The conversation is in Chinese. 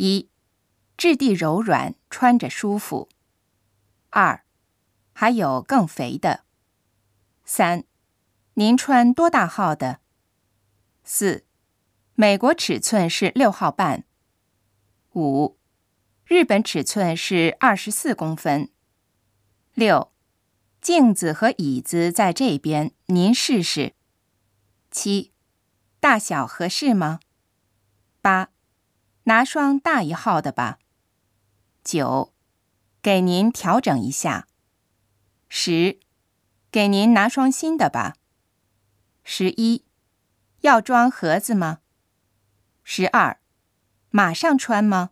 一，质地柔软，穿着舒服。二，还有更肥的。三，您穿多大号的？四，美国尺寸是六号半。五，日本尺寸是二十四公分。六，镜子和椅子在这边，您试试。七，大小合适吗？八，拿双大一号的吧。九，给您调整一下。十，给您拿双新的吧。十一，要装盒子吗？十二，马上穿吗？